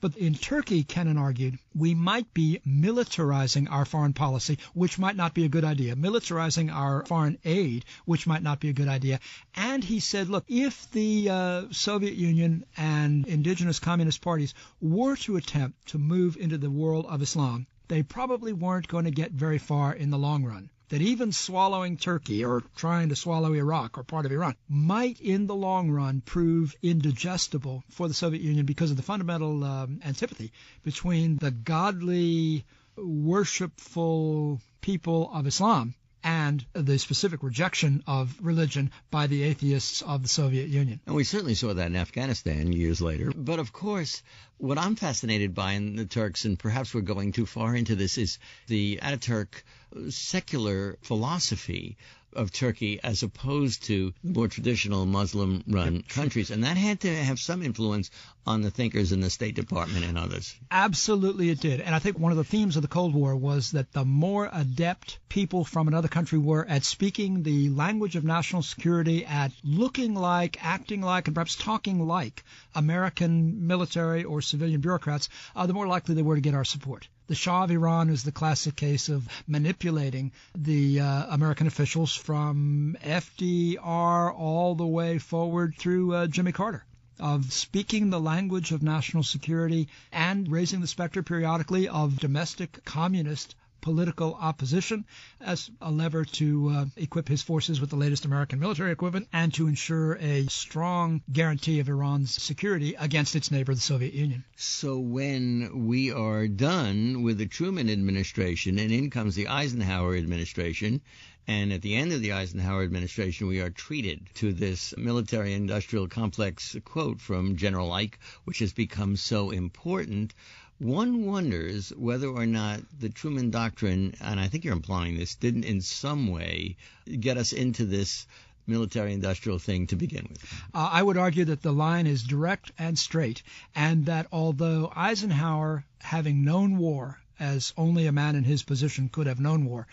H: But in Turkey, Kennan argued, we might be militarizing our foreign policy, which might not be a good idea, militarizing our foreign aid, which might not be a good idea. And he said, look, if the uh, Soviet Union and indigenous communist parties were to attempt to move into the world of Islam, they probably weren't going to get very far in the long run that even swallowing Turkey or trying to swallow Iraq or part of Iran might in the long run prove indigestible for the Soviet Union because of the fundamental um, antipathy between the godly, worshipful people of Islam and the specific rejection of religion by the atheists of the Soviet Union.
G: And we certainly saw that in Afghanistan years later. But of course, what I'm fascinated by in the Turks, and perhaps we're going too far into this, is the Ataturk secular philosophy of Turkey as opposed to more traditional Muslim run countries. And that had to have some influence on the thinkers in the State Department and others.
H: Absolutely, it did. And I think one of the themes of the Cold War was that the more adept people from another country were at speaking the language of national security, at looking like, acting like, and perhaps talking like American military or civilian bureaucrats, uh, the more likely they were to get our support. The Shah of Iran is the classic case of manipulating the uh, American officials from FDR all the way forward through uh, Jimmy Carter of speaking the language of national security and raising the specter periodically of domestic communist political opposition as a lever to uh, equip his forces with the latest American military equipment and to ensure a strong guarantee of Iran's security against its neighbor, the Soviet Union.
G: So when we are done with the Truman administration and in comes the Eisenhower administration, and at the end of the Eisenhower administration, we are treated to this military industrial complex quote from General Ike, which has become so important. One wonders whether or not the Truman Doctrine, and I think you're implying this, didn't in some way get us into this military industrial thing to begin with.
H: Uh, I would argue that the line is direct and straight, and that although Eisenhower, having known war, as only a man in his position could have known war,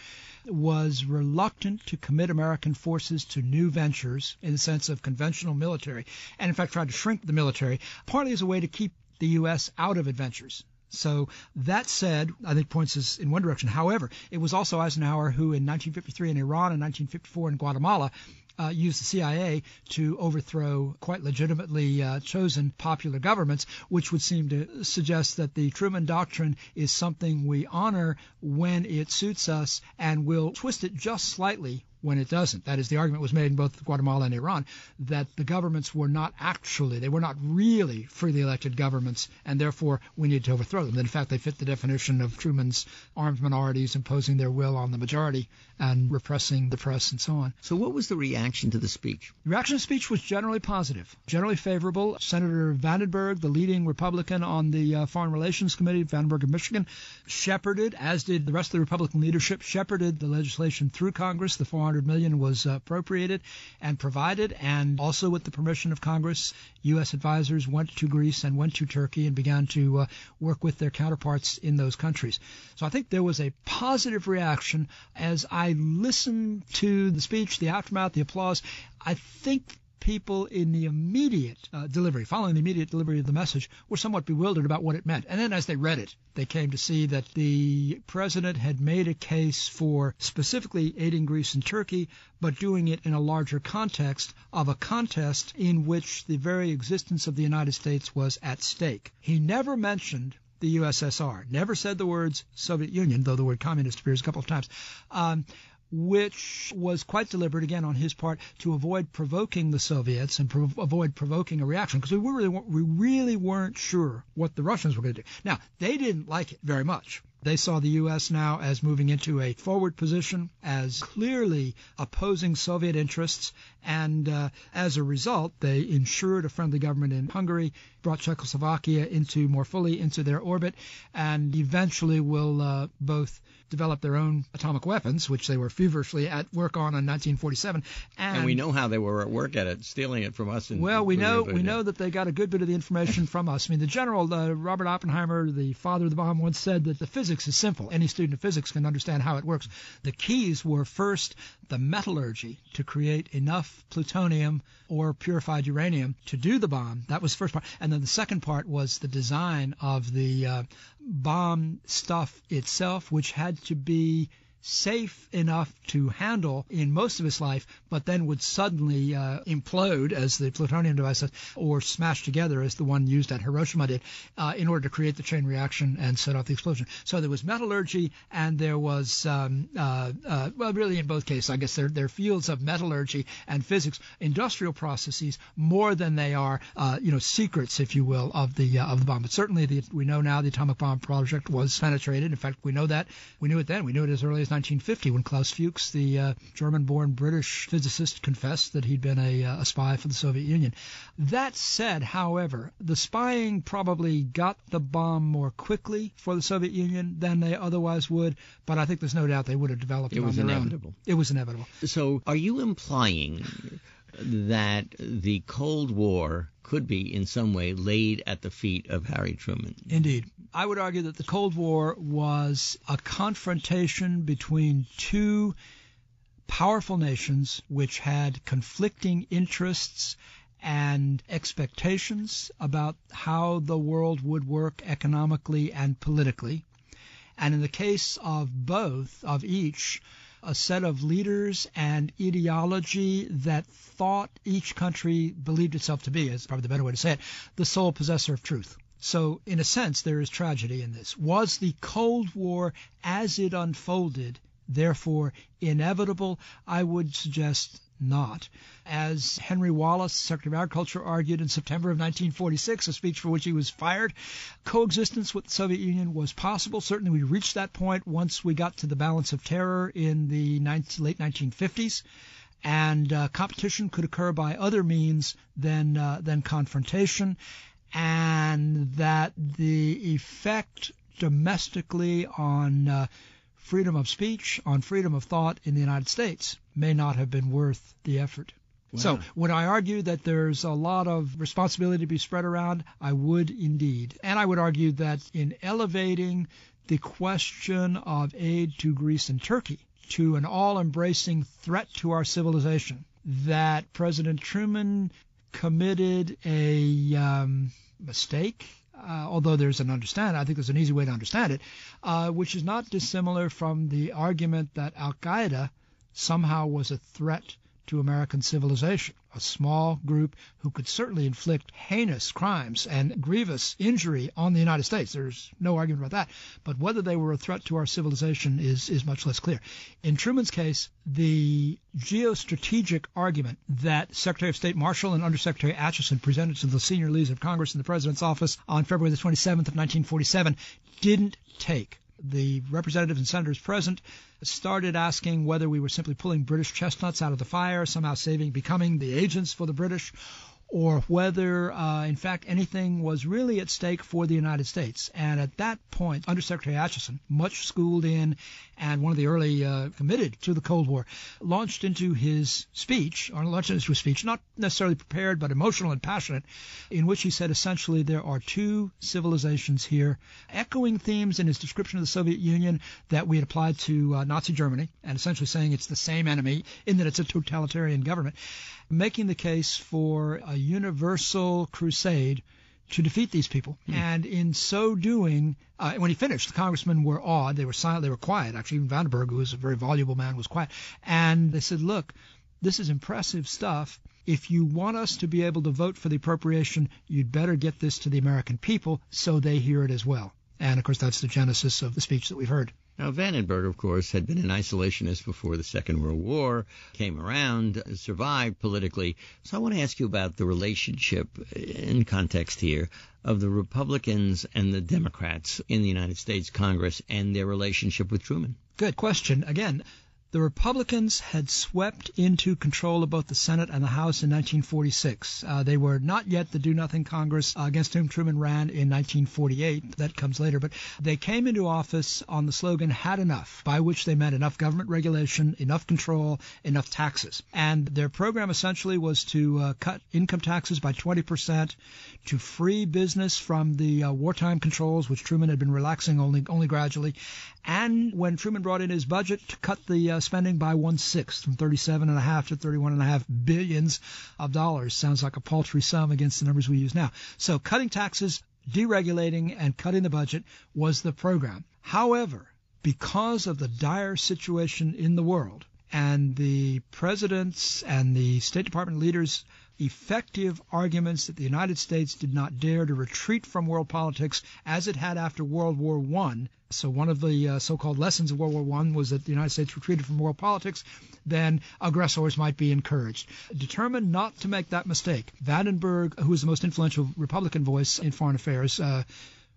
H: was reluctant to commit American forces to new ventures in the sense of conventional military, and in fact tried to shrink the military, partly as a way to keep the U.S. out of adventures. So that said, I think points us in one direction. However, it was also Eisenhower who in 1953 in Iran and 1954 in Guatemala uh, used the CIA to overthrow quite legitimately uh, chosen popular governments, which would seem to suggest that the Truman Doctrine is something we honor when it suits us and will twist it just slightly when it doesn't. That is, the argument was made in both Guatemala and Iran that the governments were not actually, they were not really freely elected governments, and therefore we need to overthrow them. That in fact, they fit the definition of Truman's armed minorities imposing their will on the majority and repressing the press and so on.
G: So, what was the reaction to the speech?
H: The reaction to the speech was generally positive, generally favorable. Senator Vandenberg, the leading Republican on the uh, Foreign Relations Committee, Vandenberg of Michigan, shepherded, as did the rest of the Republican leadership, shepherded the legislation through Congress. The 400 million was appropriated and provided, and also with the permission of Congress, U.S. advisors went to Greece and went to Turkey and began to uh, work with their counterparts in those countries. So I think there was a positive reaction as I listened to the speech, the aftermath, the applause. I think people in the immediate uh, delivery, following the immediate delivery of the message, were somewhat bewildered about what it meant. And then as they read it, they came to see that the president had made a case for specifically aiding Greece and Turkey, but doing it in a larger context of a contest in which the very existence of the United States was at stake. He never mentioned the USSR, never said the words Soviet Union, though the word communist appears a couple of times. Um, which was quite deliberate again on his part to avoid provoking the Soviets and avoid provoking a reaction because we really we really weren't sure what the Russians were going to do. Now they didn't like it very much. They saw the U.S. now as moving into a forward position, as clearly opposing Soviet interests, and uh, as a result, they ensured a friendly government in Hungary, brought Czechoslovakia into more fully into their orbit, and eventually will uh, both develop their own atomic weapons, which they were feverishly at work on in 1947.
G: And, and we know how they were at work at it, stealing it from us.
H: well, we know we know that they got a good bit of the information from us. I mean, the general uh, Robert Oppenheimer, the father of the bomb, once said that the physics is simple. Any student of physics can understand how it works. The keys were first the metallurgy to create enough plutonium or purified uranium to do the bomb. That was the first part. And then the second part was the design of the uh, bomb stuff itself, which had to be safe enough to handle in most of its life, but then would suddenly uh, implode as the plutonium device or smash together as the one used at Hiroshima did, uh, in order to create the chain reaction and set off the explosion. So there was metallurgy and there was, um, uh, uh well, really in both cases, I guess they're, they're fields of metallurgy and physics, industrial processes more than they are, uh, you know, secrets, if you will, of the uh, of the bomb. But certainly the, we know now the atomic bomb project was penetrated. In fact, we know that. We knew it then. We knew it as early as 1950 when Klaus Fuchs, the uh, German-born British physicist, confessed that he'd been a, uh, a spy for the Soviet Union. That said, however, the spying probably got the bomb more quickly for the Soviet Union than they otherwise would, but I think there's no doubt they would have developed
G: it,
H: it
G: was
H: on their
G: inevitable.
H: own. It was inevitable.
G: So, are you implying that the Cold War could be in some way laid at the feet of Harry Truman.
H: Indeed. I would argue that the Cold War was a confrontation between two powerful nations which had conflicting interests and expectations about how the world would work economically and politically. And in the case of both, of each, a set of leaders and ideology that thought each country believed itself to be, is probably the better way to say it, the sole possessor of truth. So, in a sense, there is tragedy in this. Was the Cold War, as it unfolded, therefore inevitable? I would suggest not. As Henry Wallace, Secretary of Agriculture, argued in September of 1946, a speech for which he was fired, coexistence with the Soviet Union was possible. Certainly, we reached that point once we got to the balance of terror in the 19, late 1950s. And uh, competition could occur by other means than uh, than confrontation, and that the effect domestically on uh, freedom of speech, on freedom of thought in the United States may not have been worth the effort. Wow. So, would I argue that there's a lot of responsibility to be spread around? I would indeed. And I would argue that in elevating the question of aid to Greece and Turkey to an all embracing threat to our civilization, that President Truman committed a um, mistake, uh, although there's an understand, I think there's an easy way to understand it, uh, which is not dissimilar from the argument that Al Qaeda somehow was a threat to American civilization. A small group who could certainly inflict heinous crimes and grievous injury on the United States. There's no argument about that. But whether they were a threat to our civilization is, is much less clear. In Truman's case, the geostrategic argument that Secretary of State Marshall and Undersecretary Acheson presented to the senior leaders of Congress in the President's office on February the 27th of 1947 didn't take the representatives and senators present started asking whether we were simply pulling British chestnuts out of the fire, somehow saving, becoming the agents for the British, or whether, uh, in fact, anything was really at stake for the United States. And at that point, Undersecretary Acheson, much schooled in and one of the early uh, committed to the Cold War, launched into his speech, or launched into his speech, not necessarily prepared, but emotional and passionate, in which he said essentially there are two civilizations here, echoing themes in his description of the Soviet Union that we had applied to uh, Nazi Germany, and essentially saying it's the same enemy in that it's a totalitarian government making the case for a universal crusade to defeat these people. Mm. And in so doing, uh, when he finished, the congressmen were awed. They were silent. They were quiet. Actually, even Vandenberg, who was a very voluble man, was quiet. And they said, look, this is impressive stuff. If you want us to be able to vote for the appropriation, you'd better get this to the American people so they hear it as well. And of course, that's the genesis of the speech that we've heard.
G: Now, Vandenberg, of course, had been an isolationist before the Second World War, came around, survived politically. So I want to ask you about the relationship in context here of the Republicans and the Democrats in the United States Congress and their relationship with Truman.
H: Good question. Again, the Republicans had swept into control of both the Senate and the House in 1946. Uh, they were not yet the Do Nothing Congress uh, against whom Truman ran in 1948. That comes later. But they came into office on the slogan, had enough, by which they meant enough government regulation, enough control, enough taxes. And their program essentially was to uh, cut income taxes by 20%, to free business from the uh, wartime controls, which Truman had been relaxing only, only gradually, and when Truman brought in his budget to cut the uh, spending by one sixth from 37 and a half to 31 and a half billions of dollars sounds like a paltry sum against the numbers we use now. So cutting taxes, deregulating, and cutting the budget was the program. However, because of the dire situation in the world and the president's and the State Department leaders' effective arguments that the United States did not dare to retreat from world politics as it had after World War I, so one of the uh, so-called lessons of World War One was that the United States retreated from world politics. Then aggressors might be encouraged. Determined not to make that mistake, Vandenberg, who was the most influential Republican voice in foreign affairs, uh,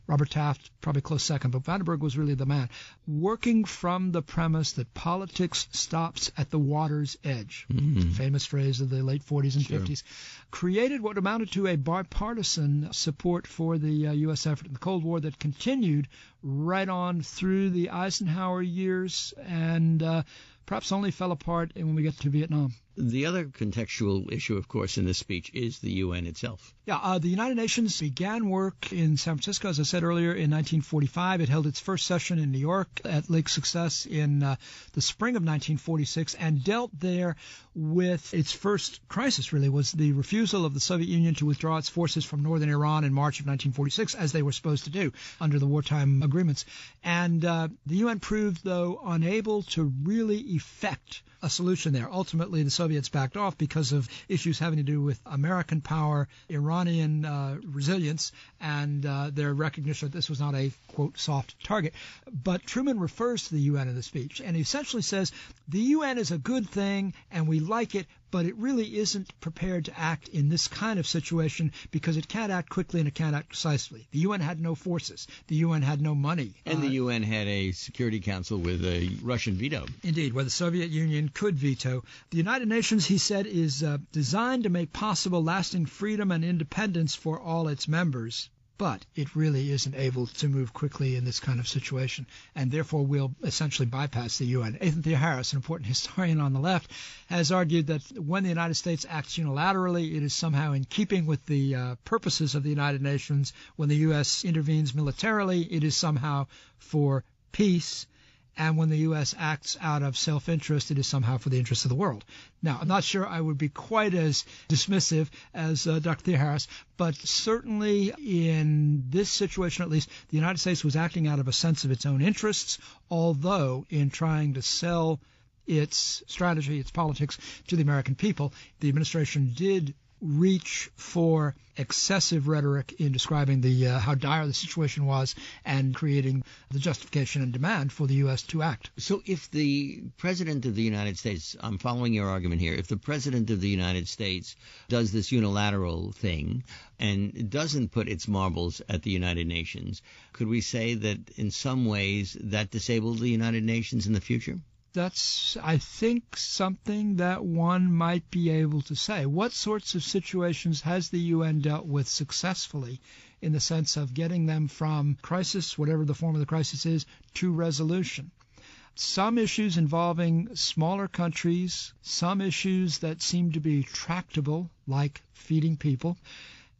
H: Robert Taft, probably close second, but Vandenberg was really the man. Working from the premise that politics stops at the water's edge, mm-hmm. famous phrase of the late 40s and sure. 50s, created what amounted to a bipartisan support for the uh, U.S. effort in the Cold War that continued right on through the Eisenhower years and uh, perhaps only fell apart when we get to Vietnam.
G: The other contextual issue, of course, in this speech is the UN itself.
H: Yeah, uh, the United Nations began work in San Francisco, as I said earlier, in 1945. It held its first session in New York at Lake Success in uh, the spring of 1946 and dealt there with its first crisis, really, was the refusal of the Soviet Union to withdraw its forces from northern Iran in March of 1946, as they were supposed to do under the wartime agreements. And uh, the UN proved, though, unable to really effect a solution there. Ultimately, the Soviets backed off because of issues having to do with American power, Iranian uh, resilience, and uh, their recognition that this was not a, quote, soft target. But Truman refers to the UN in the speech, and he essentially says the UN is a good thing, and we like it, but it really isn't prepared to act in this kind of situation because it can't act quickly and it can't act precisely. The UN had no forces. The UN had no money.
G: And uh, the UN had a Security Council with a Russian veto.
H: Indeed, where the Soviet Union could veto. The United Nations, he said, is uh, designed to make possible lasting freedom and independence for all its members but it really isn't able to move quickly in this kind of situation, and therefore will essentially bypass the UN. Athan Theoharis, an important historian on the left, has argued that when the United States acts unilaterally, it is somehow in keeping with the uh, purposes of the United Nations. When the U.S. intervenes militarily, it is somehow for peace. And when the U.S. acts out of self-interest, it is somehow for the interest of the world. Now, I'm not sure I would be quite as dismissive as uh, Dr. Harris, but certainly in this situation at least, the United States was acting out of a sense of its own interests, although in trying to sell its strategy, its politics to the American people, the administration did reach for excessive rhetoric in describing the uh, how dire the situation was and creating the justification and demand for the U.S. to act.
G: So, if the president of the United States, I'm following your argument here, if the president of the United States does this unilateral thing and doesn't put its marbles at the United Nations, could we say that in some ways that disables the United Nations in the future?
H: That's, I think, something that one might be able to say. What sorts of situations has the UN dealt with successfully in the sense of getting them from crisis, whatever the form of the crisis is, to resolution? Some issues involving smaller countries, some issues that seem to be tractable, like feeding people,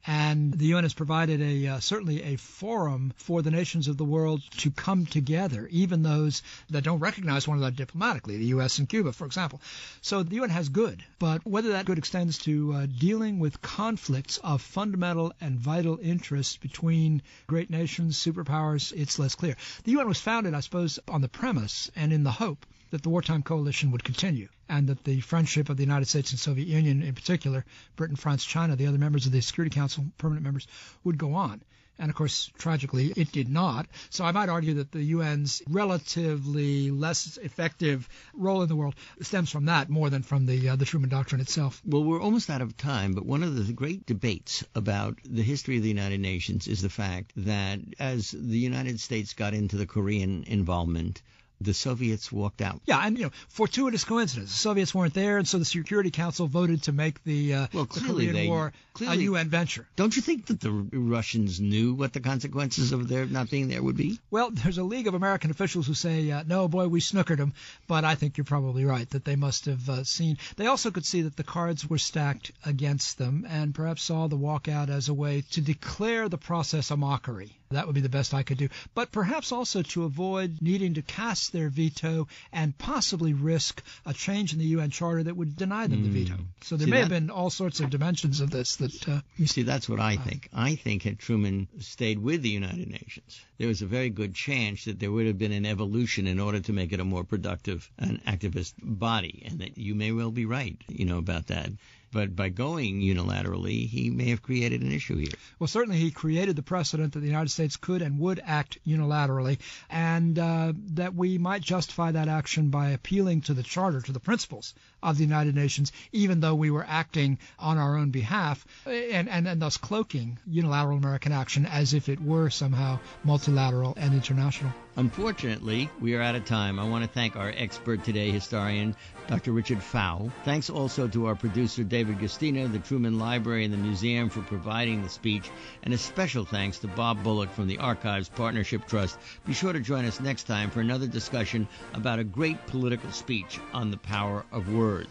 H: and the UN has provided a uh, certainly a forum for the nations of the world to come together, even those that don't recognize one another diplomatically, the U.S. and Cuba, for example. So the UN has good, but whether that good extends to uh, dealing with conflicts of fundamental and vital interest between great nations, superpowers, it's less clear. The UN was founded, I suppose, on the premise and in the hope that the wartime coalition would continue and that the friendship of the United States and Soviet Union in particular, Britain, France, China, the other members of the Security Council, permanent members, would go on. And of course, tragically, it did not. So I might argue that the UN's relatively less effective role in the world stems from that more than from the uh, the Truman Doctrine itself.
G: Well, we're almost out of time, but one of the great debates about the history of the United Nations is the fact that as the United States got into the Korean involvement, the Soviets walked out.
H: Yeah, and you know, fortuitous coincidence. The Soviets weren't there, and so the Security Council voted to make the, uh,
G: well,
H: the Korean
G: they,
H: War
G: clearly,
H: a UN venture.
G: Don't you think that the Russians knew what the consequences of their not being there would be?
H: Well, there's a league of American officials who say, uh, no, boy, we snookered them. But I think you're probably right that they must have uh, seen. They also could see that the cards were stacked against them, and perhaps saw the walkout as a way to declare the process a mockery. That would be the best I could do. But perhaps also to avoid needing to cast their veto and possibly risk a change in the UN Charter that would deny them mm. the veto. Hmm. So there
G: see,
H: may
G: that,
H: have been all sorts of dimensions of this that. Uh,
G: you see, that's what I think. I think had Truman stayed with the United Nations, there was a very good chance that there would have been an evolution in order to make it a more productive and activist body, and that you may well be right, you know, about that. But by going unilaterally, he may have created an issue here.
H: Well, certainly he created the precedent that the United States could and would act unilaterally, and uh, that we might justify that action by appealing to the Charter, to the principles of the United Nations, even though we were acting on our own behalf, and, and, and thus cloaking unilateral American action as if it were somehow multilateral and international.
G: Unfortunately, we are out of time. I want to thank our expert today, historian Dr. Richard Pfau. Thanks also to our producer, David Gustina, the Truman Library, and the museum for providing the speech, and a special thanks to Bob Bullock from the Archives Partnership Trust. Be sure to join us next time for another discussion about a great political speech on the power of words.